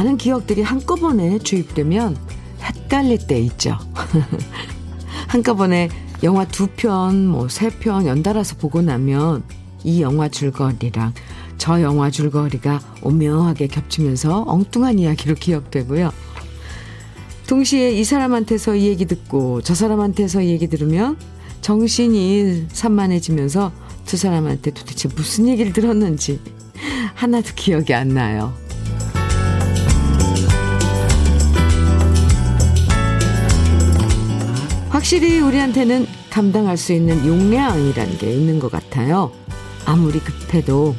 많은 기억들이 한꺼번에 주입되면 헷갈릴 때 있죠. 한꺼번에 영화 두 편, 뭐 세 편 연달아서 보고 나면 이 영화 줄거리랑 저 영화 줄거리가 오묘하게 겹치면서 엉뚱한 이야기로 기억되고요. 동시에 이 사람한테서 이 얘기 듣고 저 사람한테서 이 얘기 들으면 정신이 산만해지면서 두 사람한테 도대체 무슨 얘기를 들었는지 하나도 기억이 안 나요. 확실히 우리한테는 감당할 수 있는 용량이라는 게 있는 것 같아요. 아무리 급해도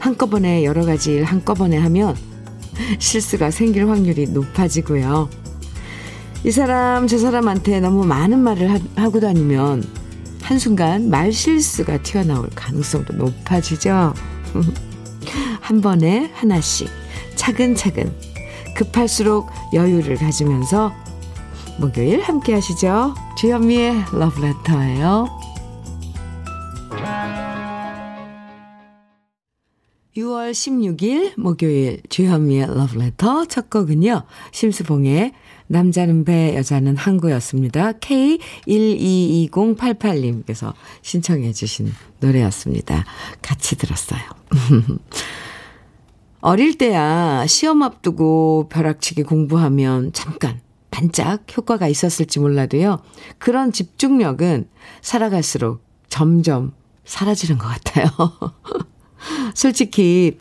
한꺼번에 여러 가지 일 한꺼번에 하면 실수가 생길 확률이 높아지고요. 이 사람 저 사람한테 너무 많은 말을 하, 고 다니면 한순간 말 실수가 튀어나올 가능성도 높아지죠. 한 번에 하나씩 차근차근 급할수록 여유를 가지면서 목요일 함께 하시죠. 주현미의 러브레터예요. 6월 16일 목요일 주현미의 러브레터 첫 곡은요. 심수봉의 남자는 배 여자는 항구였습니다. K122088님께서 신청해 주신 노래였습니다. 같이 들었어요. 어릴 때야 시험 앞두고 벼락치기 공부하면 잠깐 반짝 효과가 있었을지 몰라도요. 그런 집중력은 살아갈수록 점점 사라지는 것 같아요. 솔직히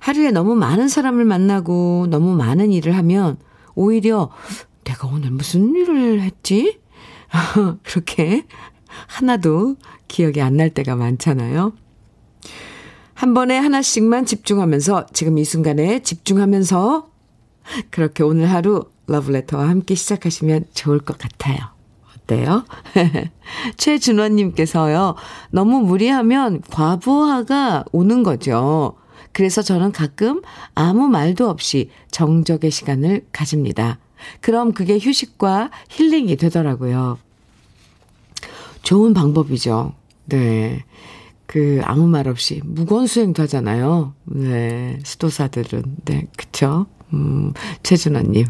하루에 너무 많은 사람을 만나고 너무 많은 일을 하면 오히려 내가 오늘 무슨 일을 했지? 그렇게 하나도 기억이 안 날 때가 많잖아요. 한 번에 하나씩만 집중하면서 지금 이 순간에 집중하면서 그렇게 오늘 하루 러브레터와 함께 시작하시면 좋을 것 같아요. 어때요? 최준원님께서요, 너무 무리하면 과부하가 오는 거죠. 그래서 저는 가끔 아무 말도 없이 정적의 시간을 가집니다. 그럼 그게 휴식과 힐링이 되더라고요. 좋은 방법이죠. 네. 그, 아무 말 없이 무건 수행도 하잖아요. 네. 수도사들은. 네. 그쵸? 음, 최준호 님.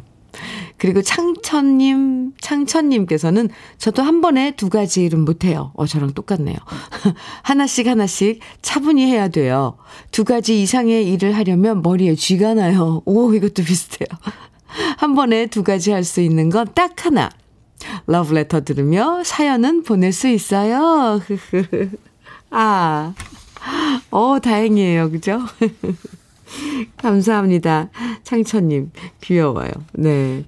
그리고 창천님, 창천님께서는 저도 한 번에 두 가지 일은 못해요. 어, 저랑 똑같네요. 하나씩 하나씩 차분히 해야 돼요. 두 가지 이상의 일을 하려면 머리에 쥐가 나요. 오, 이것도 비슷해요. 한 번에 두 가지 할 수 있는 건 딱 하나. 러브레터 들으며 사연은 보낼 수 있어요. 아, 어, 다행이에요. 그죠? 감사합니다. 창천님, 귀여워요. 네.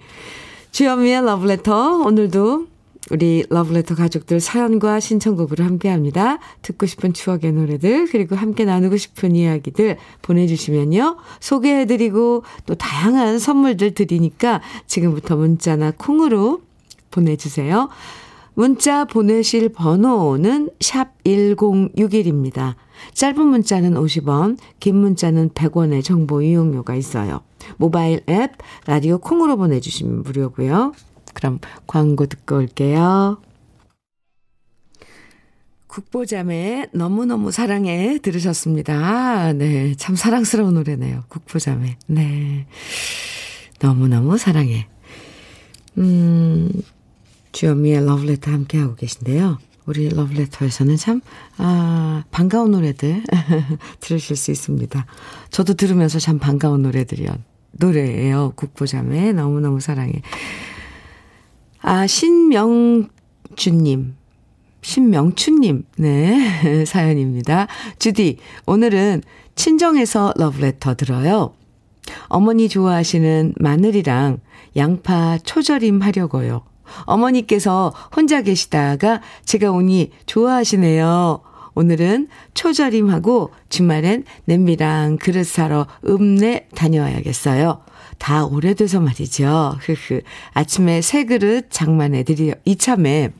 주현미의 러브레터. 오늘도 우리 러브레터 가족들 사연과 신청곡으로 함께 합니다. 듣고 싶은 추억의 노래들, 그리고 함께 나누고 싶은 이야기들 보내주시면요. 소개해드리고 또 다양한 선물들 드리니까 지금부터 문자나 콩으로 보내주세요. 문자 보내실 번호는 샵 1061입니다. 짧은 문자는 50원, 긴 문자는 100원의 정보 이용료가 있어요. 모바일 앱, 라디오 콩으로 보내주시면 무료고요. 그럼 광고 듣고 올게요. 국보자매 너무너무 사랑해 들으셨습니다. 네, 참 사랑스러운 노래네요. 국보자매. 네. 너무너무 사랑해. 음, 주현미의 러브레터 함께하고 계신데요. 우리 러브레터에서는 참, 아, 반가운 노래들 들으실 수 있습니다. 저도 들으면서 참 반가운 노래들이요. 노래예요. 국보자매 너무너무 사랑해. 아, 신명주님. 신명춘님, 네, 사연입니다. 주디, 오늘은 친정에서 러브레터 들어요. 어머니 좋아하시는 마늘이랑 양파 초절임 하려고요. 어머니께서 혼자 계시다가 제가 오니 좋아하시네요. 오늘은 초절임하고 주말엔 냄비랑 그릇 사러 읍내 다녀와야겠어요. 다 오래돼서 말이죠. 흐흐. 아침에 새 그릇 장만해 드리려, 이참에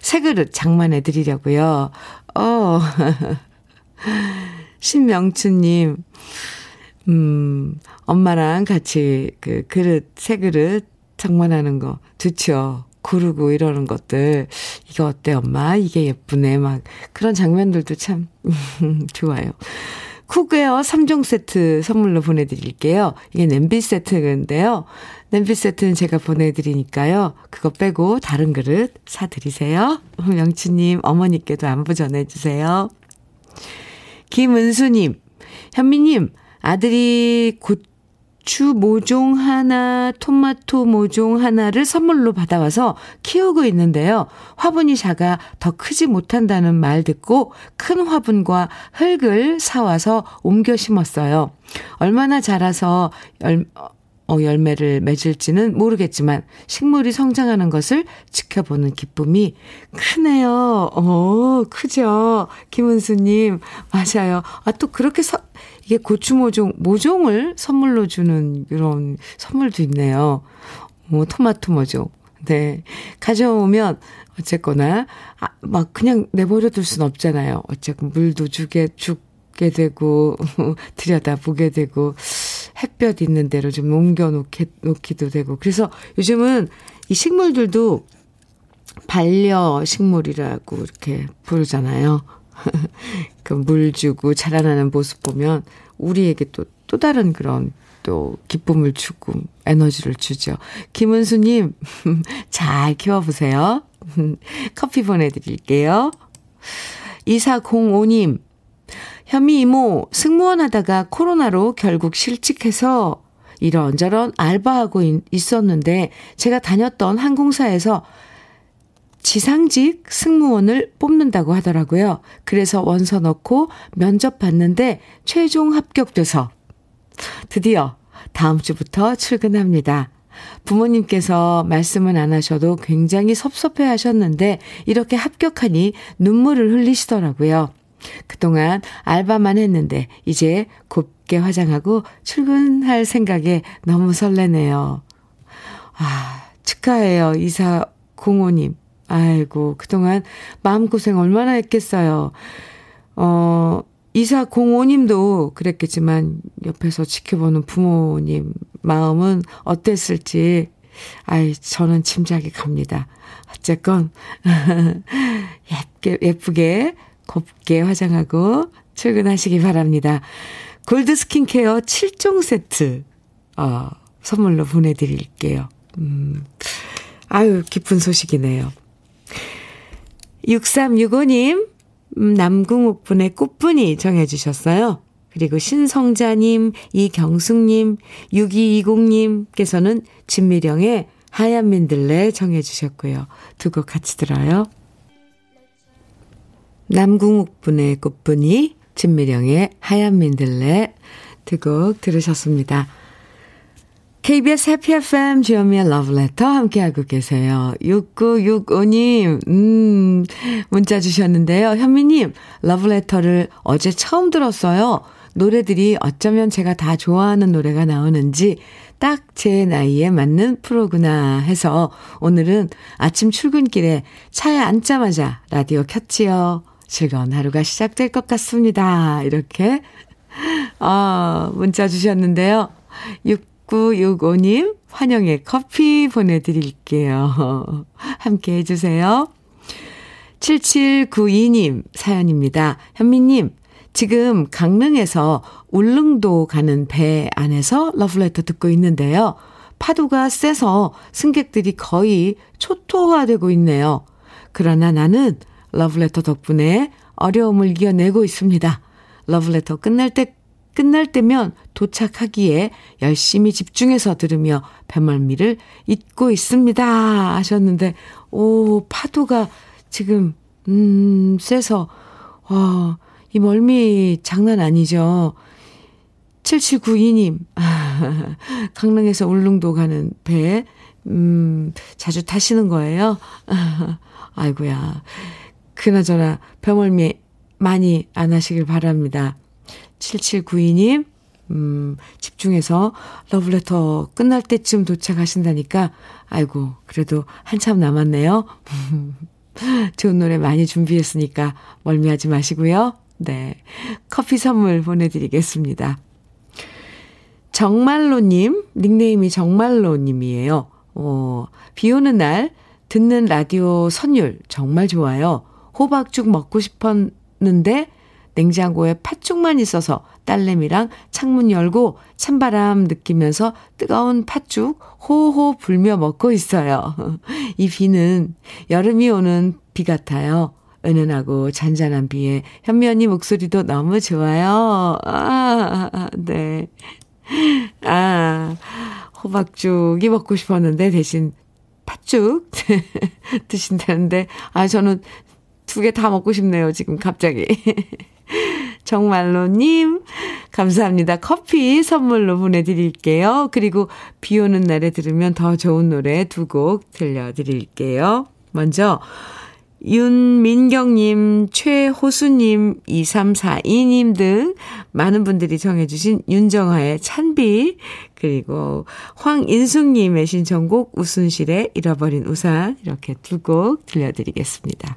새 그릇 장만해 드리려고요. 어. 신명춘님, 음, 엄마랑 같이 그 그릇, 새 그릇 장만하는 거 좋죠. 고르고 이러는 것들. 이거 어때, 엄마? 이게 예쁘네. 막 그런 장면들도 참 좋아요. cookware 3종 세트 선물로 보내드릴게요. 이게 냄비 세트인데요. 냄비 세트는 제가 보내드리니까요. 그거 빼고 다른 그릇 사드리세요. 명치님, 어머니께도 안부 전해주세요. 김은수님, 현미님, 아들이 고추 모종 하나, 토마토 모종 하나를 선물로 받아와서 키우고 있는데요. 화분이 작아 더 크지 못한다는 말 듣고 큰 화분과 흙을 사와서 옮겨 심었어요. 얼마나 자라서 열, 어, 열매를 맺을지는 모르겠지만 식물이 성장하는 것을 지켜보는 기쁨이 크네요. 어, 크죠. 김은수님, 맞아요. 아, 또 그렇게 서, 이게 고추 모종, 모종을 선물로 주는 그런 선물도 있네요. 뭐, 토마토 모종. 네. 가져오면, 어쨌거나, 아, 막 그냥 내버려 둘 순 없잖아요. 어쨌든 물도 주게, 죽게 되고, 들여다 보게 되고, 햇볕 있는 데로 좀 옮겨 놓게, 놓기도 되고. 그래서 요즘은 이 식물들도 반려 식물이라고 이렇게 부르잖아요. 그 물 주고 자라나는 모습 보면 우리에게 또, 또 다른 그런 또 기쁨을 주고 에너지를 주죠. 김은수님, 잘 키워보세요. 커피 보내드릴게요. 2405님, 현미 이모, 승무원 하다가 코로나로 결국 실직해서 이런저런 알바하고 있었는데 제가 다녔던 항공사에서 지상직 승무원을 뽑는다고 하더라고요. 그래서 원서 넣고 면접 봤는데 최종 합격돼서 드디어 다음 주부터 출근합니다. 부모님께서 말씀은 안 하셔도 굉장히 섭섭해 하셨는데 이렇게 합격하니 눈물을 흘리시더라고요. 그동안 알바만 했는데 이제 곱게 화장하고 출근할 생각에 너무 설레네요. 아, 축하해요. 이사 공호님. 아이고, 그동안 마음고생 얼마나 했겠어요. 어, 이사 공호님도 그랬겠지만 옆에서 지켜보는 부모님 마음은 어땠을지, 아이, 저는 짐작이 갑니다. 어쨌건, 예쁘게, 예쁘게 곱게 화장하고 출근하시기 바랍니다. 골드 스킨케어 7종 세트, 어, 선물로 보내드릴게요. 음, 아유, 기쁜 소식이네요. 6365님, 음, 남궁옥분의 꽃분이 정해주셨어요. 그리고 신성자님, 이경숙님, 6220님께서는 진미령의 하얀 민들레 정해주셨고요. 두 곡 같이 들어요. 남궁옥분의 꽃분이, 진미령의 하얀 민들레 두 곡 들으셨습니다. KBS 해피 FM 주현미의 러브레터 함께하고 계세요. 6965님, 음, 문자 주셨는데요. 현미님, 러브레터를 어제 처음 들었어요. 노래들이 어쩌면 제가 다 좋아하는 노래가 나오는지 딱 제 나이에 맞는 프로구나 해서 오늘은 아침 출근길에 차에 앉자마자 라디오 켰지요. 즐거운 하루가 시작될 것 같습니다. 이렇게, 아, 문자 주셨는데요. 6965님, 환영의 커피 보내드릴게요. 함께 해주세요. 7792님 사연입니다. 현미님, 지금 강릉에서 울릉도 가는 배 안에서 러브레터 듣고 있는데요. 파도가 세서 승객들이 거의 초토화되고 있네요. 그러나 나는 러브레터 덕분에 어려움을 이겨내고 있습니다. 러브레터 끝날 때, 끝날 때면 도착하기에 열심히 집중해서 들으며 배멀미를 잊고 있습니다. 하셨는데, 오, 파도가 지금, 음, 세서, 와, 이 멀미 장난 아니죠. 7792님, 강릉에서 울릉도 가는 배, 음, 자주 타시는 거예요? 아이고야. 그나저나 병월미 많이 안 하시길 바랍니다. 7792님, 음, 집중해서 러브레터 끝날 때쯤 도착하신다니까, 아이고, 그래도 한참 남았네요. 좋은 노래 많이 준비했으니까 멀미하지 마시고요. 네. 커피 선물 보내드리겠습니다. 정말로님, 닉네임이 정말로님이에요. 어, 비 오는 날 듣는 라디오 선율 정말 좋아요. 호박죽 먹고 싶었는데 냉장고에 팥죽만 있어서 딸내미랑 창문 열고 찬바람 느끼면서 뜨거운 팥죽 호호 불며 먹고 있어요. 이 비는 여름이 오는 비 같아요. 은은하고 잔잔한 비에 현미 언니 목소리도 너무 좋아요. 아, 네. 아, 호박죽이 먹고 싶었는데 대신 팥죽 드신다는데, 아, 저는 두 개 다 먹고 싶네요, 지금 갑자기. 정말로님, 감사합니다. 커피 선물로 보내드릴게요. 그리고 비 오는 날에 들으면 더 좋은 노래 두 곡 들려드릴게요. 먼저, 윤민경님, 최호수님, 2342님 등 많은 분들이 정해주신 윤정화의 찬비, 그리고 황인숙님의 신청곡 우순실의 잃어버린 우산, 이렇게 두 곡 들려드리겠습니다.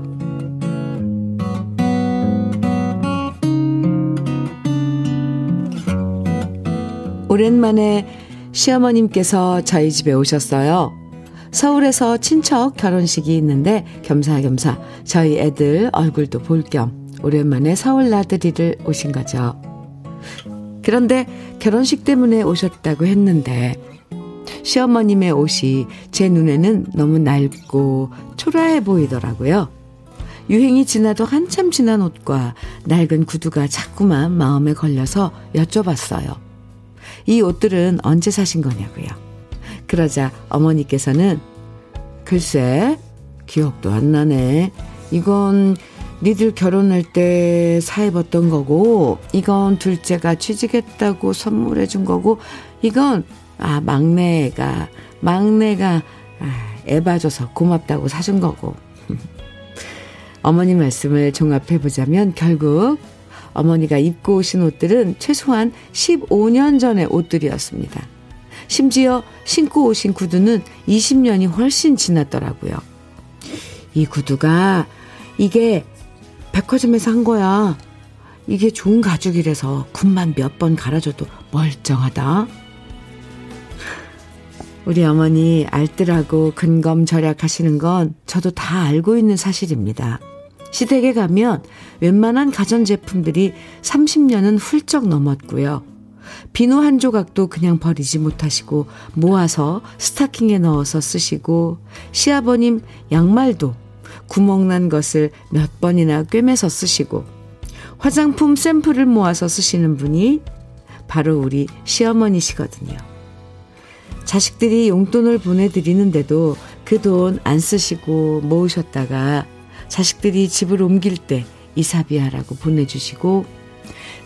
오랜만에 시어머님께서 저희 집에 오셨어요. 서울에서 친척 결혼식이 있는데 겸사겸사 저희 애들 얼굴도 볼 겸 오랜만에 서울 나들이를 오신 거죠. 그런데 결혼식 때문에 오셨다고 했는데 시어머님의 옷이 제 눈에는 너무 낡고 초라해 보이더라고요. 유행이 지나도 한참 지난 옷과 낡은 구두가 자꾸만 마음에 걸려서 여쭤봤어요. 이 옷들은 언제 사신 거냐고요. 그러자 어머니께서는 글쎄 기억도 안 나네. 이건 니들 결혼할 때 사입었던 거고, 이건 둘째가 취직했다고 선물해 준 거고, 이건, 아, 막내가, 막내가, 아, 애 봐줘서 고맙다고 사준 거고. 어머니 말씀을 종합해 보자면 결국 어머니가 입고 오신 옷들은 최소한 15년 전의 옷들이었습니다. 심지어 신고 오신 구두는 20년이 훨씬 지났더라고요. 이 구두가 이게 백화점에서 한 거야. 이게 좋은 가죽이라서 굽만 몇 번 갈아줘도 멀쩡하다. 우리 어머니 알뜰하고 근검절약 하시는 건 저도 다 알고 있는 사실입니다. 시댁에 가면 웬만한 가전제품들이 30년은 훌쩍 넘었고요. 비누 한 조각도 그냥 버리지 못하시고 모아서 스타킹에 넣어서 쓰시고 시아버님 양말도 구멍난 것을 몇 번이나 꿰매서 쓰시고 화장품 샘플을 모아서 쓰시는 분이 바로 우리 시어머니시거든요. 자식들이 용돈을 보내드리는데도 그 돈 안 쓰시고 모으셨다가 자식들이 집을 옮길 때 이사비하라고 보내주시고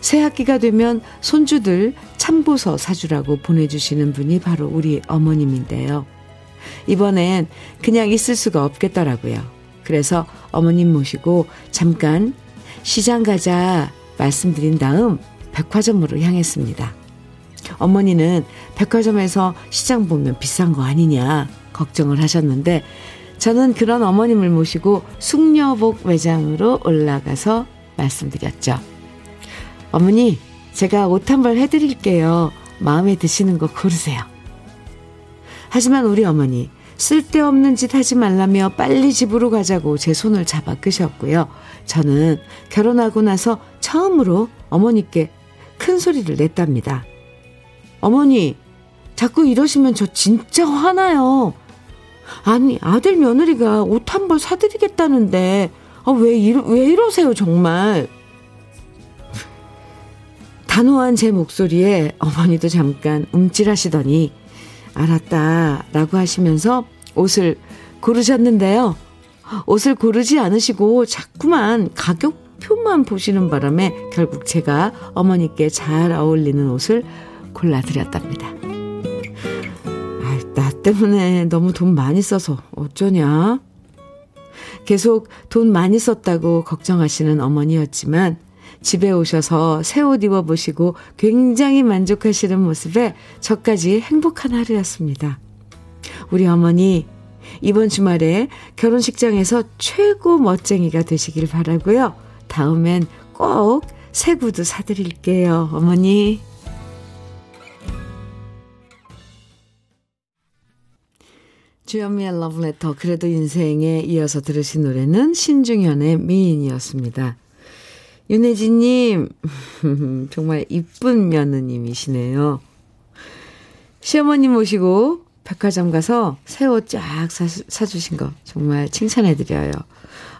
새 학기가 되면 손주들 참고서 사주라고 보내주시는 분이 바로 우리 어머님인데요. 이번엔 그냥 있을 수가 없겠더라고요. 그래서 어머님 모시고 잠깐 시장 가자 말씀드린 다음 백화점으로 향했습니다. 어머니는 백화점에서 시장 보면 비싼 거 아니냐 걱정을 하셨는데 저는 그런 어머님을 모시고 숙녀복 매장으로 올라가서 말씀드렸죠. 어머니, 제가 옷 한 벌 해드릴게요. 마음에 드시는 거 고르세요. 하지만 우리 어머니, 쓸데없는 짓 하지 말라며 빨리 집으로 가자고 제 손을 잡아 끄셨고요. 저는 결혼하고 나서 처음으로 어머니께 큰 소리를 냈답니다. 어머니, 자꾸 이러시면 저 진짜 화나요. 아니, 아들 며느리가 옷 한 벌 사드리겠다는데, 아, 왜, 이러, 왜 이러세요, 정말. 단호한 제 목소리에 어머니도 잠깐 움찔하시더니, 알았다. 라고 하시면서 옷을 고르셨는데요. 옷을 고르지 않으시고 자꾸만 가격표만 보시는 바람에 결국 제가 어머니께 잘 어울리는 옷을 골라드렸답니다. 아, 나 때문에 너무 돈 많이 써서 어쩌냐? 계속 돈 많이 썼다고 걱정하시는 어머니였지만 집에 오셔서 새 옷 입어보시고 굉장히 만족하시는 모습에 저까지 행복한 하루였습니다. 우리 어머니, 이번 주말에 결혼식장에서 최고 멋쟁이가 되시길 바라고요. 다음엔 꼭 새 구두 사드릴게요, 어머니. 주현미의 러브레터 그래도 인생에 이어서 들으신 노래는 신중현의 미인이었습니다. 윤혜진님 정말 이쁜 며느님이시네요. 시어머님 모시고 백화점 가서 새 옷 쫙 사주신 거 정말 칭찬해드려요.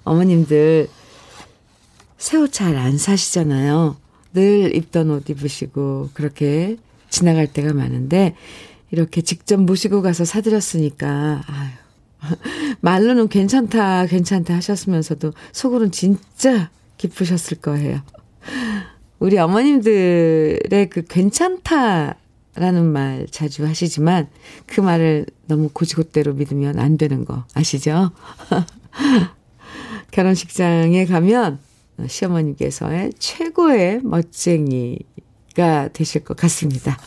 어머님들 새 옷 잘 안 사시잖아요. 늘 입던 옷 입으시고 그렇게 지나갈 때가 많은데 이렇게 직접 모시고 가서 사드렸으니까, 아유. 말로는 괜찮다, 괜찮다 하셨으면서도 속으로는 진짜 기쁘셨을 거예요. 우리 어머님들의 그 괜찮다라는 말 자주 하시지만 그 말을 너무 고지고대로 믿으면 안 되는 거 아시죠? 결혼식장에 가면 시어머님께서의 최고의 멋쟁이가 되실 것 같습니다.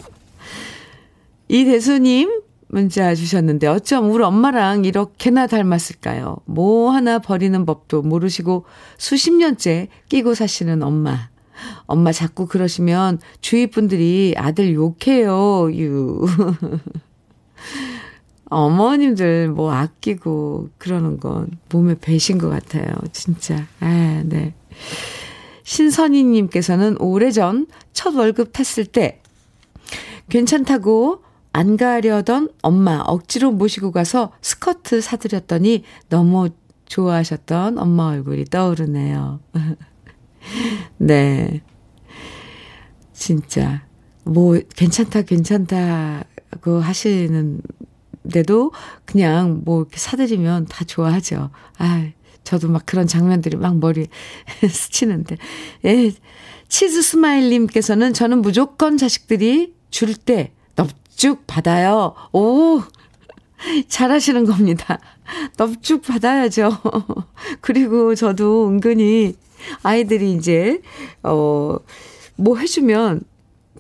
이대수님 문자 주셨는데 어쩜 우리 엄마랑 이렇게나 닮았을까요? 뭐 하나 버리는 법도 모르시고 수십 년째 끼고 사시는 엄마. 엄마 자꾸 그러시면 주위 분들이 아들 욕해요. 유. 어머님들 뭐 아끼고 그러는 건 몸에 배신 것 같아요. 진짜. 아, 네. 신선희님께서는 오래전 첫 월급 탔을 때 괜찮다고 안 가려던 엄마 억지로 모시고 가서 스커트 사드렸더니 너무 좋아하셨던 엄마 얼굴이 떠오르네요. 네. 진짜, 뭐, 괜찮다, 괜찮다고 하시는데도 그냥 뭐 이렇게 사드리면 다 좋아하죠. 아 저도 막 그런 장면들이 막 머리 스치는데. 예. 치즈 스마일님께서는 저는 무조건 자식들이 줄 때 넙죽 받아요. 오, 잘하시는 겁니다. 넙죽 받아야죠. 그리고 저도 은근히 아이들이 이제, 어, 뭐 해주면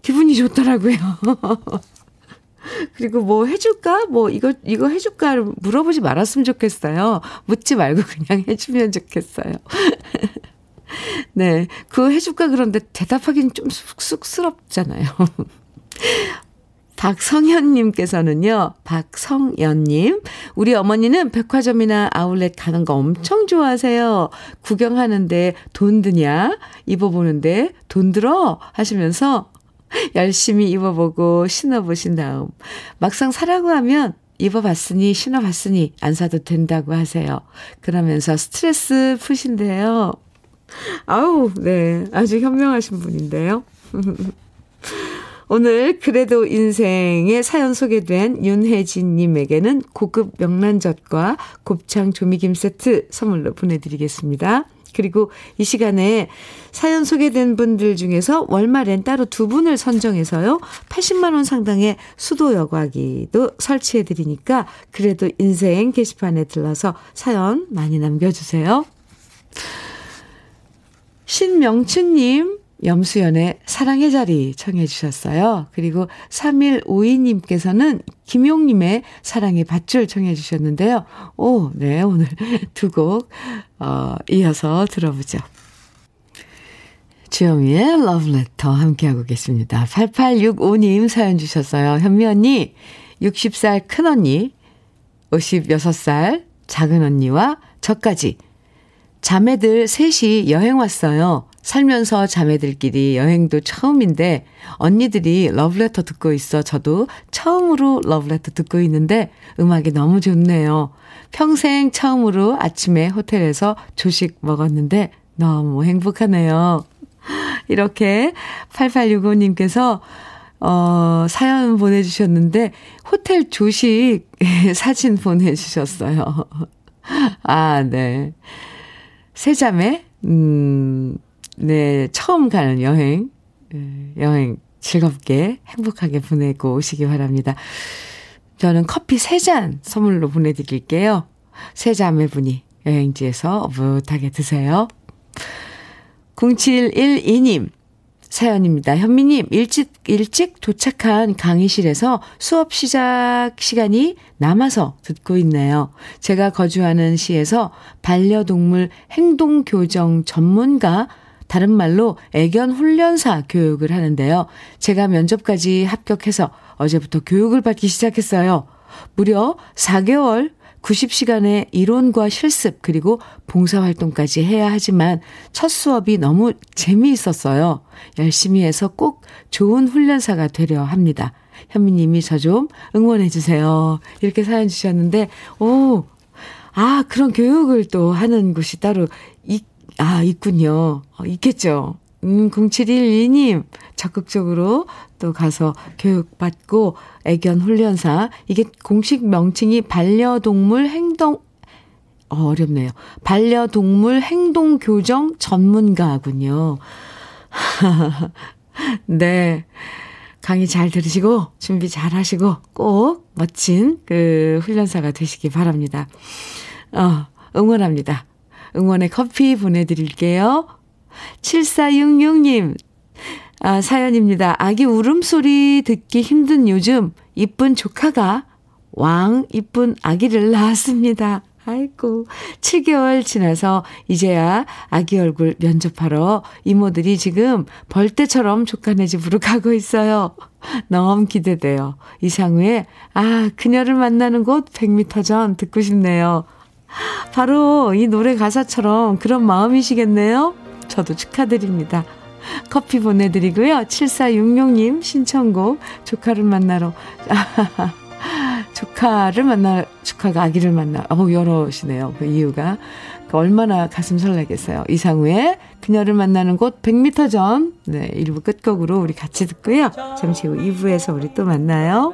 기분이 좋더라고요. 그리고 뭐 해줄까? 뭐 이거, 이거 해줄까? 물어보지 말았으면 좋겠어요. 묻지 말고 그냥 해주면 좋겠어요. 네. 그거 해줄까? 그런데 대답하기는 좀 쑥스럽잖아요. 박성현님께서는요, 박성연님, 우리 어머니는 백화점이나 아울렛 가는 거 엄청 좋아하세요. 구경하는데 돈 드냐? 입어보는데 돈 들어? 하시면서 열심히 입어보고 신어보신 다음, 막상 사라고 하면 입어봤으니, 신어봤으니 안 사도 된다고 하세요. 그러면서 스트레스 푸신대요. 아우, 네. 아주 현명하신 분인데요. 오늘 그래도 인생의 사연 소개된 윤혜진님에게는 고급 명란젓과 곱창 조미김 세트 선물로 보내드리겠습니다. 그리고 이 시간에 사연 소개된 분들 중에서 월말엔 따로 두 분을 선정해서요. 80만원 상당의 수도 여과기도 설치해드리니까 그래도 인생 게시판에 들러서 사연 많이 남겨주세요. 신명춘님, 염수연의 사랑의 자리 청해 주셨어요. 그리고 3152님께서는 김용님의 사랑의 밧줄 청해 주셨는데요. 오, 네, 오늘 두 곡, 어, 이어서 들어보죠. 주영미의 러브레터 함께하고 계십니다. 8865님 사연 주셨어요. 현미 언니, 60살 큰 언니, 56살 작은 언니와 저까지 자매들 셋이 여행 왔어요. 살면서 자매들끼리 여행도 처음인데 언니들이 러브레터 듣고 있어 저도 처음으로 러브레터 듣고 있는데 음악이 너무 좋네요. 평생 처음으로 아침에 호텔에서 조식 먹었는데 너무 행복하네요. 이렇게 8865님께서 어, 사연 보내주셨는데, 호텔 조식 사진 보내주셨어요. 아, 네. 세자매, 음, 네, 처음 가는 여행, 예, 여행 즐겁게 행복하게 보내고 오시기 바랍니다. 저는 커피 3잔 선물로 보내드릴게요. 세 자매분이 여행지에서 오붓하게 드세요. 0712님, 사연입니다. 현미님, 일찍, 일찍 도착한 강의실에서 수업 시작 시간이 남아서 듣고 있네요. 제가 거주하는 시에서 반려동물 행동교정 전문가, 다른 말로 애견 훈련사 교육을 하는데요. 제가 면접까지 합격해서 어제부터 교육을 받기 시작했어요. 무려 4개월 90시간의 이론과 실습 그리고 봉사활동까지 해야 하지만 첫 수업이 너무 재미있었어요. 열심히 해서 꼭 좋은 훈련사가 되려 합니다. 현미님이 저 좀 응원해 주세요. 이렇게 사연 주셨는데, 오, 아, 그런 교육을 또 하는 곳이 따로 있, 아, 있군요. 어, 있겠죠. 음, 0712님, 적극적으로 또 가서 교육받고 애견 훈련사. 이게 공식 명칭이 반려동물 행동, 어, 어렵네요. 반려동물 행동 교정 전문가군요. 네. 강의 잘 들으시고, 준비 잘 하시고, 꼭 멋진 그 훈련사가 되시기 바랍니다. 어, 응원합니다. 응원의 커피 보내드릴게요. 7466님, 아, 사연입니다. 아기 울음소리 듣기 힘든 요즘 이쁜 조카가 왕 이쁜 아기를 낳았습니다. 아이고, 7개월 지나서 이제야 아기 얼굴 면접하러 이모들이 지금 벌떼처럼 조카네 집으로 가고 있어요. 너무 기대돼요. 이상우의, 아, 그녀를 만나는 곳 100m 전 듣고 싶네요. 바로 이 노래 가사처럼 그런 마음이시겠네요? 저도 축하드립니다. 커피 보내드리고요. 7466님 신청곡 조카를 만나러 조카를 만나 조카가 아기를 만나 어우 여러시네요. 그 이유가 그 얼마나 가슴 설레겠어요. 이상우의 그녀를 만나는 곳 100m 전 네, 1부 끝곡으로 우리 같이 듣고요. 잠시 후 2부에서 우리 또 만나요.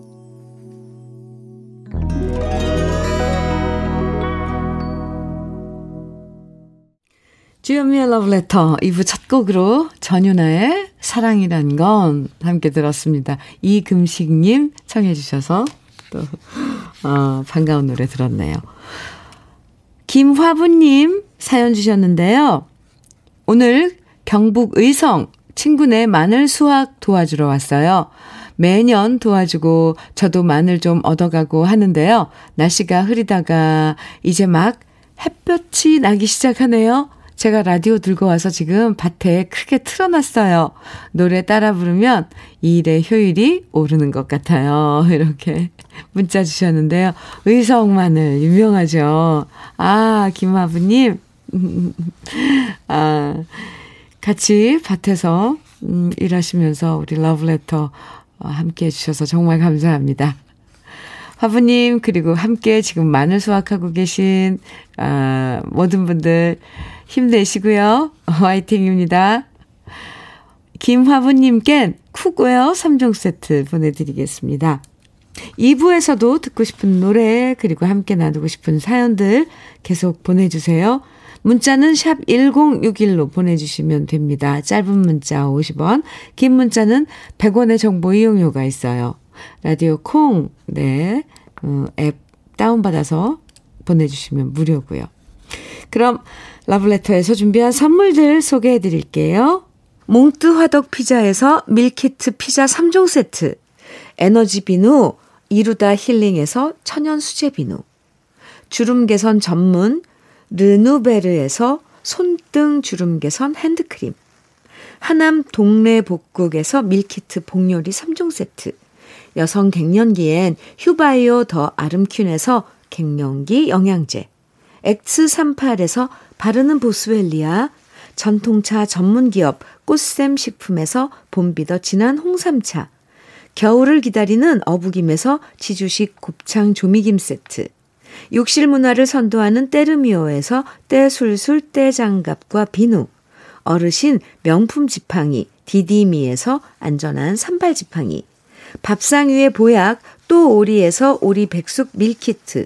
주현미의 Letter 2부 첫 곡으로 전윤아의 사랑이란 건 함께 들었습니다. 이금식님 청해 주셔서 또 어, 반가운 노래 들었네요. 김화부님 사연 주셨는데요. 오늘 경북 의성 친구네 마늘 수확 도와주러 왔어요. 매년 도와주고 저도 마늘 좀 얻어가고 하는데요. 날씨가 흐리다가 이제 막 햇볕이 나기 시작하네요. 제가 라디오 들고 와서 지금 밭에 크게 틀어놨어요. 노래 따라 부르면 일의 효율이 오르는 것 같아요. 이렇게 문자 주셨는데요. 의성 마늘 유명하죠. 아, 김아부님. 아, 같이 밭에서 음, 일하시면서 우리 러브레터 어, 함께 해주셔서 정말 감사합니다. 화부님, 그리고 함께 지금 마늘 수확하고 계신, 아, 모든 분들 힘내시고요. 화이팅입니다. 김화부님께 cookware 3종 세트 보내드리겠습니다. 2부에서도 듣고 싶은 노래, 그리고 함께 나누고 싶은 사연들 계속 보내주세요. 문자는 샵 1061로 보내주시면 됩니다. 짧은 문자 50원, 긴 문자는 100원의 정보 이용료가 있어요. 라디오 콩, 네, 어, 앱 다운받아서 보내주시면 무료고요. 그럼 러브레터에서 준비한 선물들 소개해 드릴게요. 몽뜨 화덕 피자에서 밀키트 피자 3종 세트, 에너지 비누, 이루다 힐링에서 천연 수제 비누, 주름 개선 전문 르누베르에서 손등 주름 개선 핸드크림, 하남 동네 복국에서 밀키트 복요리 3종 세트, 여성 갱년기엔 휴바이오 더 아름퀸에서 갱년기 영양제, X38에서 바르는 보스웰리아, 전통차 전문기업 꽃샘 식품에서 봄비더 진한 홍삼차, 겨울을 기다리는 어부김에서 지주식 곱창 조미김 세트, 욕실 문화를 선도하는 때르미오에서 때술술 때장갑과 비누, 어르신 명품 지팡이 디디미에서 안전한 삼발 지팡이, 밥상 위의 보약 또 오리에서 오리 백숙 밀키트,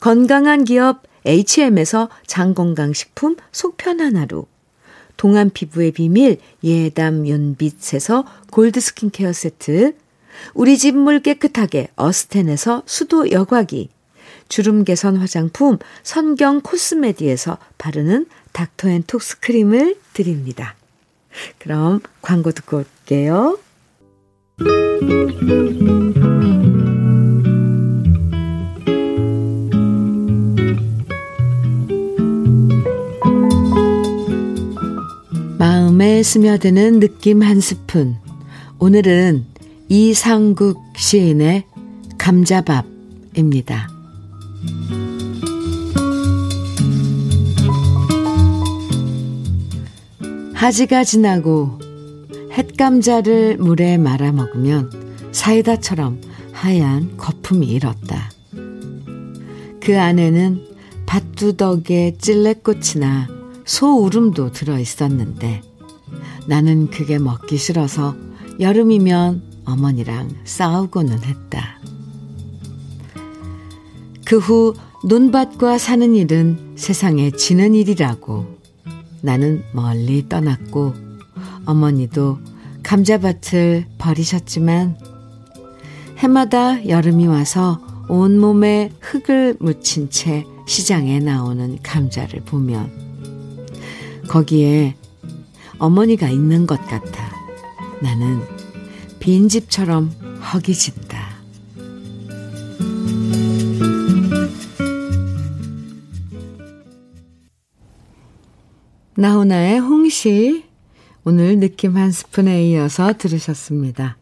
건강한 기업 HM에서 장건강식품 속편한 하루, 동안 피부의 비밀 예담 윤빛에서 골드 스킨케어 세트, 우리 집 물 깨끗하게 어스텐에서 수도 여과기, 주름 개선 화장품 선경 코스메디에서 바르는 닥터앤톡스 크림을 드립니다. 그럼 광고 듣고 올게요. 마음에 스며드는 느낌 한 스푼. 오늘은 이상국 시인의 감자밥입니다. 하지가 지나고 햇감자를 물에 말아 먹으면 사이다처럼 하얀 거품이 일었다. 그 안에는 밭두덕의 찔레꽃이나 소우름도 들어 있었는데 나는 그게 먹기 싫어서 여름이면 어머니랑 싸우고는 했다. 그 후 논밭과 사는 일은 세상에 지는 일이라고 나는 멀리 떠났고 어머니도 감자밭을 버리셨지만 해마다 여름이 와서 온몸에 흙을 묻힌 채 시장에 나오는 감자를 보면 거기에 어머니가 있는 것 같아 나는 빈집처럼 허기진다. 나훈아의 홍시 오늘 느낌 한 스푼에 이어서 들으셨습니다.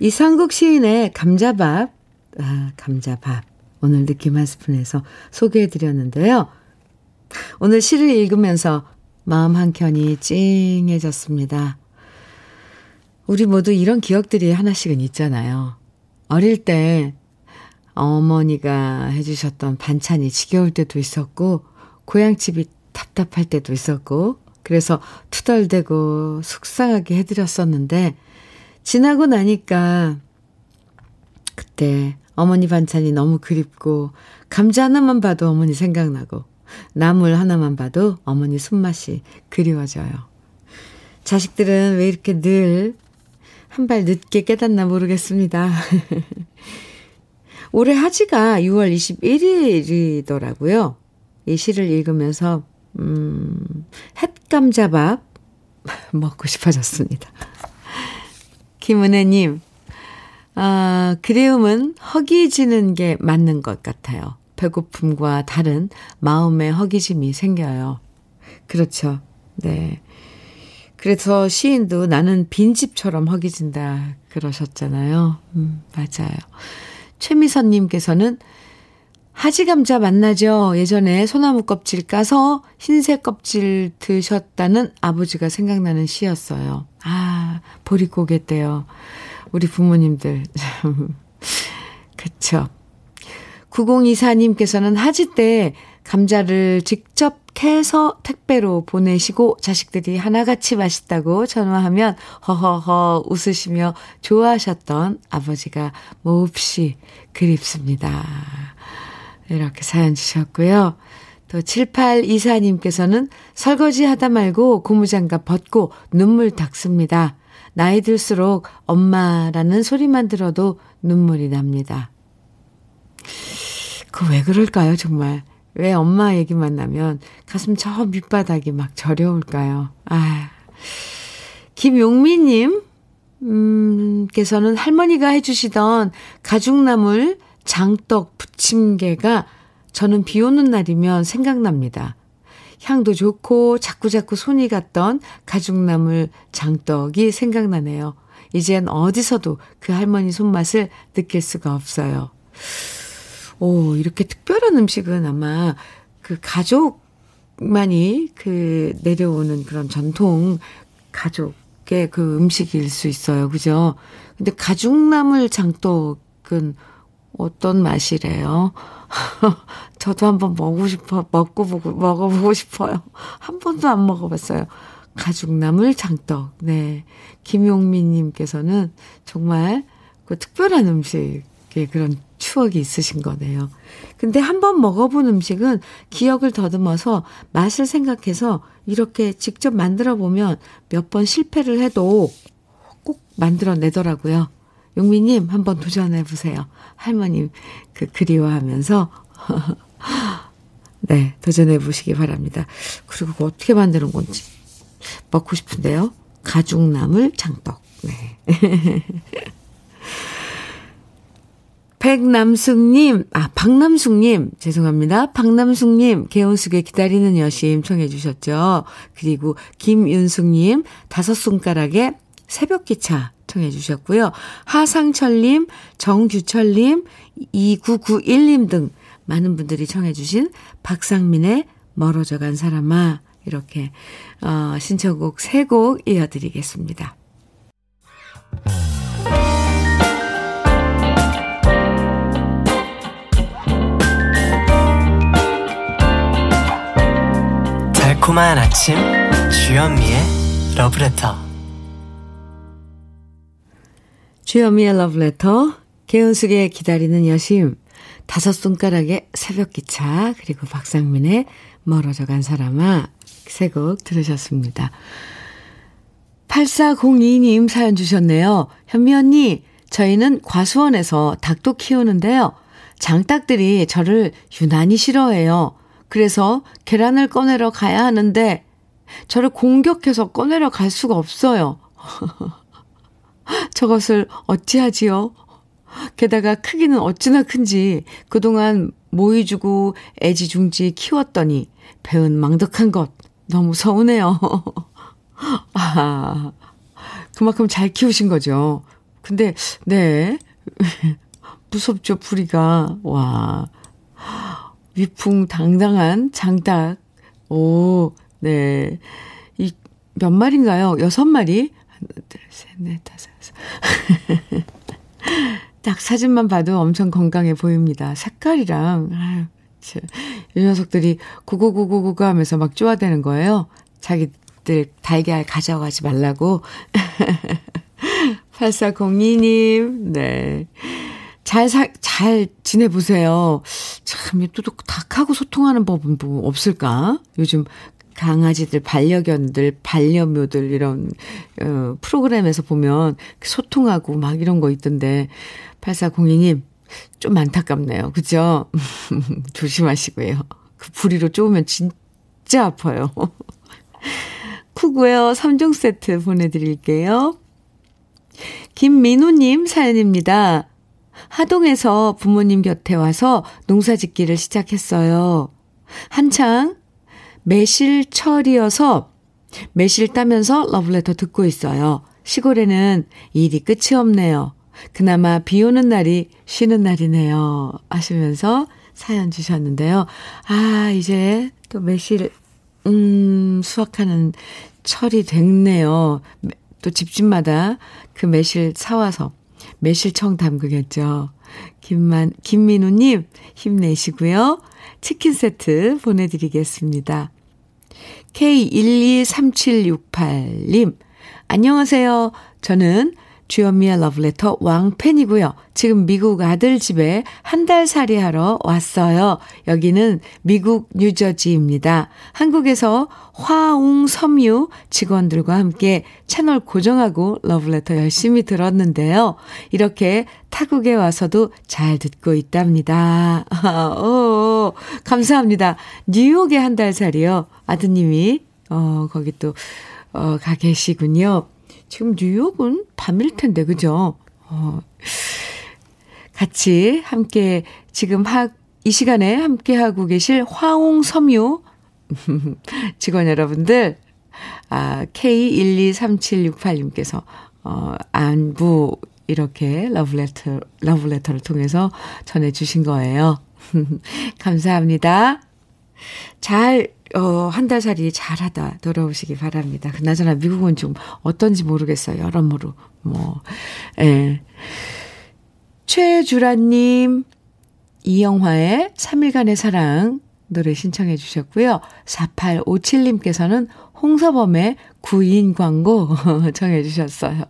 이상국 시인의 감자밥 아, 감자밥 오늘 느낌 한 스푼에서 소개해 드렸는데요. 오늘 시를 읽으면서 마음 한켠이 찡해졌습니다. 우리 모두 이런 기억들이 하나씩은 있잖아요. 어릴 때 어머니가 해주셨던 반찬이 지겨울 때도 있었고, 고향집이 답답할 때도 있었고, 그래서 투덜대고 속상하게 해드렸었는데, 지나고 나니까, 그때 어머니 반찬이 너무 그립고, 감자 하나만 봐도 어머니 생각나고, 나물 하나만 봐도 어머니 손맛이 그리워져요. 자식들은 왜 이렇게 늘 한 발 늦게 깨닫나 모르겠습니다. 올해 하지가 6월 21일이더라고요. 이 시를 읽으면서, 음, 햇감자밥 먹고 싶어졌습니다. 김은혜님, 아, 그리움은 허기지는 게 맞는 것 같아요. 배고픔과 다른 마음의 허기짐이 생겨요. 그렇죠. 네. 그래서 시인도 나는 빈집처럼 허기진다 그러셨잖아요. 음, 맞아요. 최미선님께서는 하지감자 만나죠. 예전에 소나무 껍질 까서 흰색 껍질 드셨다는 아버지가 생각나는 시였어요. 아, 보릿고개 때요. 우리 부모님들. 그쵸. 9024님께서는 하지 때 감자를 직접 캐서 택배로 보내시고 자식들이 하나같이 맛있다고 전화하면 허허허 웃으시며 좋아하셨던 아버지가 몹시 그립습니다. 이렇게 사연 주셨고요. 또 7824님께서는 설거지 하다 말고 고무장갑 벗고 눈물 닦습니다. 나이 들수록 엄마라는 소리만 들어도 눈물이 납니다. 그 왜 그럴까요, 정말. 왜 엄마 얘기만 나면 가슴 저 밑바닥이 막 저려올까요? 아. 김용미님, 음, 께서는 할머니가 해주시던 가죽나물 장떡 부침개가 저는 비 오는 날이면 생각납니다. 향도 좋고 자꾸자꾸 손이 갔던 가죽나물 장떡이 생각나네요. 이젠 어디서도 그 할머니 손맛을 느낄 수가 없어요. 오, 이렇게 특별한 음식은 아마 그 가족만이 그 내려오는 그런 전통 가족의 그 음식일 수 있어요. 그죠? 근데 가죽나물 장떡은 어떤 맛이래요? 저도 한번 먹고 싶어, 먹고 보고, 먹어보고 싶어요. 한 번도 안 먹어봤어요. 가죽나물 장떡. 네. 김용민님께서는 정말 그 특별한 음식의 그런 추억이 있으신 거네요. 근데 한번 먹어본 음식은 기억을 더듬어서 맛을 생각해서 이렇게 직접 만들어 보면 몇 번 실패를 해도 꼭 만들어내더라고요. 용미님 한번 도전해 보세요. 할머님 그 그리워하면서 네 도전해 보시기 바랍니다. 그리고 그 어떻게 만드는 건지 먹고 싶은데요. 가죽나물 장떡. 네. 백남숙님, 아, 박남숙님, 죄송합니다. 박남숙님, 개운숙에 기다리는 여심 청해주셨죠. 그리고 김윤숙님, 다섯 손가락에 새벽기차 청해주셨고요. 하상철님, 정규철님, 2991님 등 많은 분들이 청해주신 박상민의 멀어져 간 사람아, 이렇게, 어, 신청곡 세곡 이어드리겠습니다. 달콤한 아침 주현미의 러브레터 주현미의 러브레터 개은숙의 기다리는 여심 다섯 손가락의 새벽기차 그리고 박상민의 멀어져 간 사람아 세 곡 들으셨습니다. 8402님 사연 주셨네요. 현미 언니 저희는 과수원에서 닭도 키우는데요. 장닭들이 저를 유난히 싫어해요. 그래서 계란을 꺼내러 가야 하는데 저를 공격해서 꺼내러 갈 수가 없어요. 저것을 어찌하지요? 게다가 크기는 어찌나 큰지 그동안 모이주고 애지중지 키웠더니 배은 망덕한 것 너무 서운해요. 아, 그만큼 잘 키우신 거죠. 근데, 네. 무섭죠, 부리가. 와. 위풍당당한 장닭. 오, 네. 이, 몇 마리인가요? 여섯 마리? 하나, 둘, 셋, 넷, 다섯, 여섯. 딱 사진만 봐도 엄청 건강해 보입니다. 색깔이랑, 아유, 이 녀석들이 구구구구구구 하면서 막 쪼아대는 거예요. 자기들 달걀 가져가지 말라고. 8402님, 네. 잘 사, 잘 지내보세요. 참, 또, 또, 닭하고 소통하는 법은 뭐 없을까? 요즘 강아지들, 반려견들, 반려묘들, 이런, 어, 프로그램에서 보면 소통하고 막 이런 거 있던데, 8402님, 좀 안타깝네요. 그죠? 조심하시고요. 그 부리로 쪼으면 진짜 아파요. 쿠구웨어 3종 세트 보내드릴게요. 김민우님 사연입니다. 하동에서 부모님 곁에 와서 농사 짓기를 시작했어요. 한창 매실철이어서 매실 따면서 러블레터 듣고 있어요. 시골에는 일이 끝이 없네요. 그나마 비 오는 날이 쉬는 날이네요. 하시면서 사연 주셨는데요. 아, 이제 또 매실, 음, 수확하는 철이 됐네요. 또 집집마다 그 매실 사와서 매실청 담그겠죠. 김만, 김민우님, 힘내시고요. 치킨 세트 보내드리겠습니다. K123768님, 안녕하세요. 저는 주현미의 러브레터 왕팬이고요. 지금 미국 아들 집에 한 달 살이 하러 왔어요. 여기는 미국 뉴저지입니다. 한국에서 화웅 섬유 직원들과 함께 채널 고정하고 러브레터 열심히 들었는데요. 이렇게 타국에 와서도 잘 듣고 있답니다. 오, 감사합니다. 뉴욕에 한 달 살이요. 아드님이, 어, 거기 또, 어, 가 계시군요. 지금 뉴욕은 밤일 텐데, 그죠? 어, 같이 함께 지금 학, 이 시간에 함께 하고 계실 화홍 섬유 직원 여러분들, 아, K123768님께서, 어, 안부, 이렇게 러브레터, 러브레터를 통해서 전해주신 거예요. 감사합니다. 잘 어, 한 달 살이 잘하다 돌아오시기 바랍니다. 그나저나 미국은 좀 어떤지 모르겠어요. 여러모로. 뭐, 예. 최주라님, 이영화의 3일간의 사랑 노래 신청해 주셨고요. 4857님께서는 홍서범의 구인 광고 정해 주셨어요.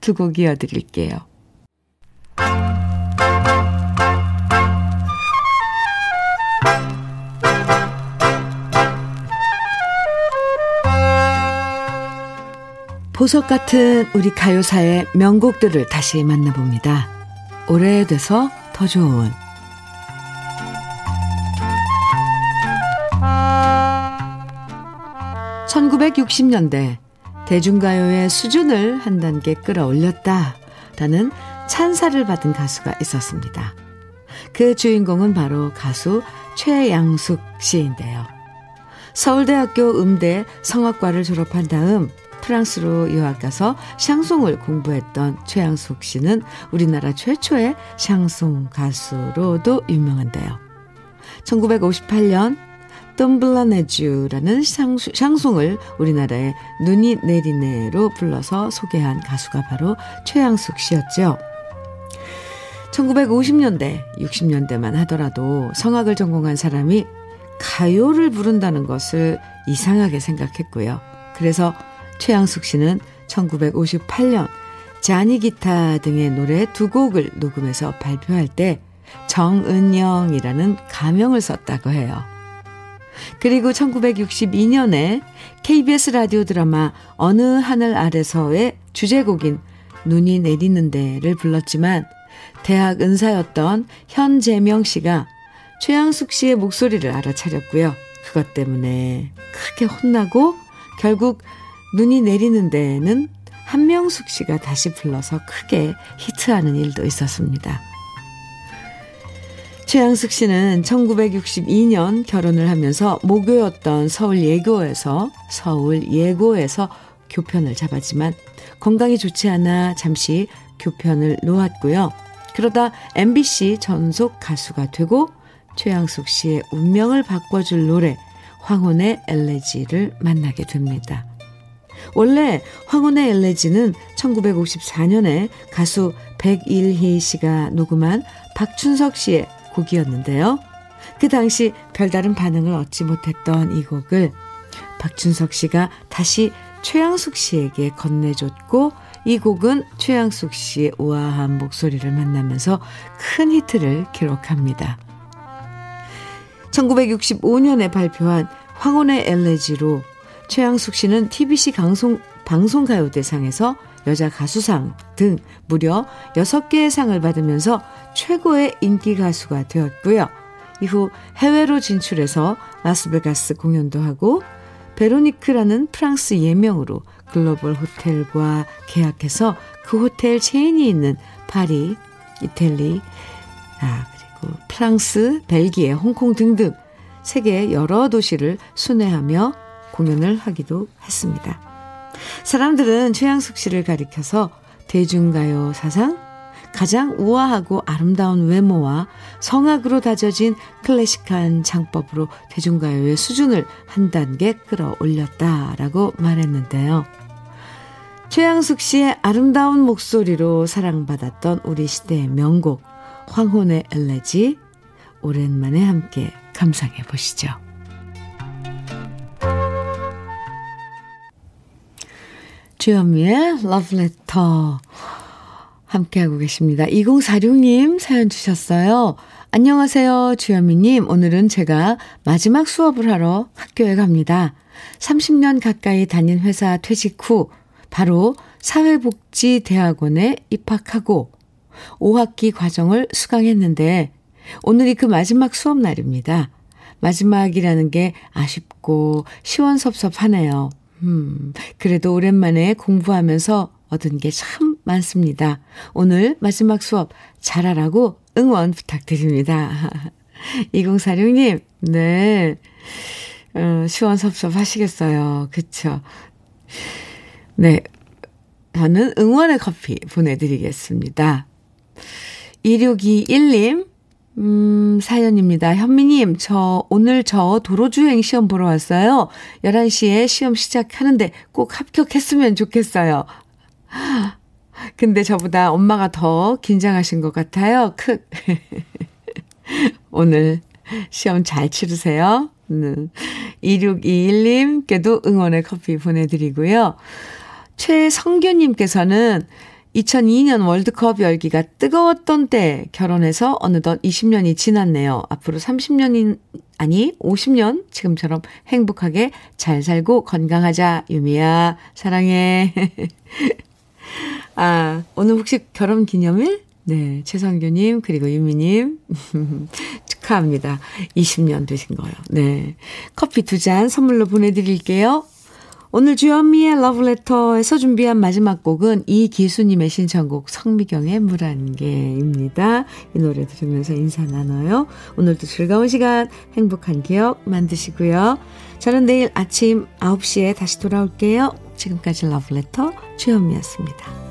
두 곡 이어드릴게요. 보석 같은 우리 가요사의 명곡들을 다시 만나봅니다. 오래돼서 더 좋은 1960년대 대중가요의 수준을 한 단계 끌어올렸다라는 찬사를 받은 가수가 있었습니다. 그 주인공은 바로 가수 최양숙 씨인데요. 서울대학교 음대 성악과를 졸업한 다음 프랑스로 유학 가서 샹송을 공부했던 최양숙 씨는 우리나라 최초의 샹송 가수로도 유명한데요. 1958년 덤블라네쥬라는 샹송을 우리나라의 눈이 내리네로 불러서 소개한 가수가 바로 최양숙 씨였죠. 1950년대, 60년대만 하더라도 성악을 전공한 사람이 가요를 부른다는 것을 이상하게 생각했고요. 그래서 최양숙 씨는 1958년 자니 기타 등의 노래 두 곡을 녹음해서 발표할 때 정은영이라는 가명을 썼다고 해요. 그리고 1962년에 KBS 라디오 드라마 어느 하늘 아래서의 주제곡인 눈이 내리는데를 불렀지만 대학 은사였던 현재명 씨가 최양숙 씨의 목소리를 알아차렸고요. 그것 때문에 크게 혼나고 결국 눈이 내리는 데에는 한명숙 씨가 다시 불러서 크게 히트하는 일도 있었습니다. 최양숙 씨는 1962년 결혼을 하면서 모교였던 서울 예고에서 서울 예고에서 교편을 잡았지만 건강이 좋지 않아 잠시 교편을 놓았고요. 그러다 MBC 전속 가수가 되고 최양숙 씨의 운명을 바꿔줄 노래 황혼의 엘레지를 만나게 됩니다. 원래 황혼의 엘레지는 1954년에 가수 백일희 씨가 녹음한 박춘석 씨의 곡이었는데요. 그 당시 별다른 반응을 얻지 못했던 이 곡을 박춘석 씨가 다시 최양숙 씨에게 건네줬고 이 곡은 최양숙 씨의 우아한 목소리를 만나면서 큰 히트를 기록합니다. 1965년에 발표한 황혼의 엘레지로 최양숙 씨는 TBC 방송, 방송가요대상에서 여자 가수상 등 무려 6개의 상을 받으면서 최고의 인기 가수가 되었고요. 이후 해외로 진출해서 라스베가스 공연도 하고 베로니크라는 프랑스 예명으로 글로벌 호텔과 계약해서 그 호텔 체인이 있는 파리, 이탈리, 아, 그리고 프랑스, 벨기에, 홍콩 등등 세계 여러 도시를 순회하며 공연을 하기도 했습니다. 사람들은 최양숙 씨를 가리켜서 대중가요 사상 가장 우아하고 아름다운 외모와 성악으로 다져진 클래식한 장법으로 대중가요의 수준을 한 단계 끌어올렸다라고 말했는데요. 최양숙 씨의 아름다운 목소리로 사랑받았던 우리 시대의 명곡 황혼의 엘레지 오랜만에 함께 감상해 보시죠. 주현미의 러브레터. 함께하고 계십니다. 2046님 사연 주셨어요. 안녕하세요, 주현미님. 오늘은 제가 마지막 수업을 하러 학교에 갑니다. 30년 가까이 다닌 회사 퇴직 후 바로 사회복지대학원에 입학하고 5학기 과정을 수강했는데 오늘이 그 마지막 수업 날입니다. 마지막이라는 게 아쉽고 시원섭섭하네요. 음, 그래도 오랜만에 공부하면서 얻은 게 참 많습니다. 오늘 마지막 수업 잘하라고 응원 부탁드립니다. 2046님, 네. 어, 시원섭섭 하시겠어요. 그쵸? 네. 저는 응원의 커피 보내드리겠습니다. 2621님, 음, 사연입니다. 현미님, 저, 오늘 저 도로주행 시험 보러 왔어요. 11시에 시험 시작하는데 꼭 합격했으면 좋겠어요. 근데 저보다 엄마가 더 긴장하신 것 같아요. 크. 오늘 시험 잘 치르세요. 음, 2621님께도 응원의 커피 보내드리고요. 최성규님께서는 2002년 월드컵 열기가 뜨거웠던 때 결혼해서 어느덧 20년이 지났네요. 앞으로 30년인, 아니, 50년 지금처럼 행복하게 잘 살고 건강하자. 유미야, 사랑해. 아, 오늘 혹시 결혼 기념일? 네, 최성규님, 그리고 유미님. 축하합니다. 20년 되신 거예요. 네. 커피 두 잔 선물로 보내드릴게요. 오늘 주현미의 러브레터에서 준비한 마지막 곡은 이기수님의 신청곡 성미경의 물한 개입니다. 이 노래 들으면서 인사 나눠요. 오늘도 즐거운 시간, 행복한 기억 만드시고요. 저는 내일 아침 9시에 다시 돌아올게요. 지금까지 러브레터 주현미였습니다.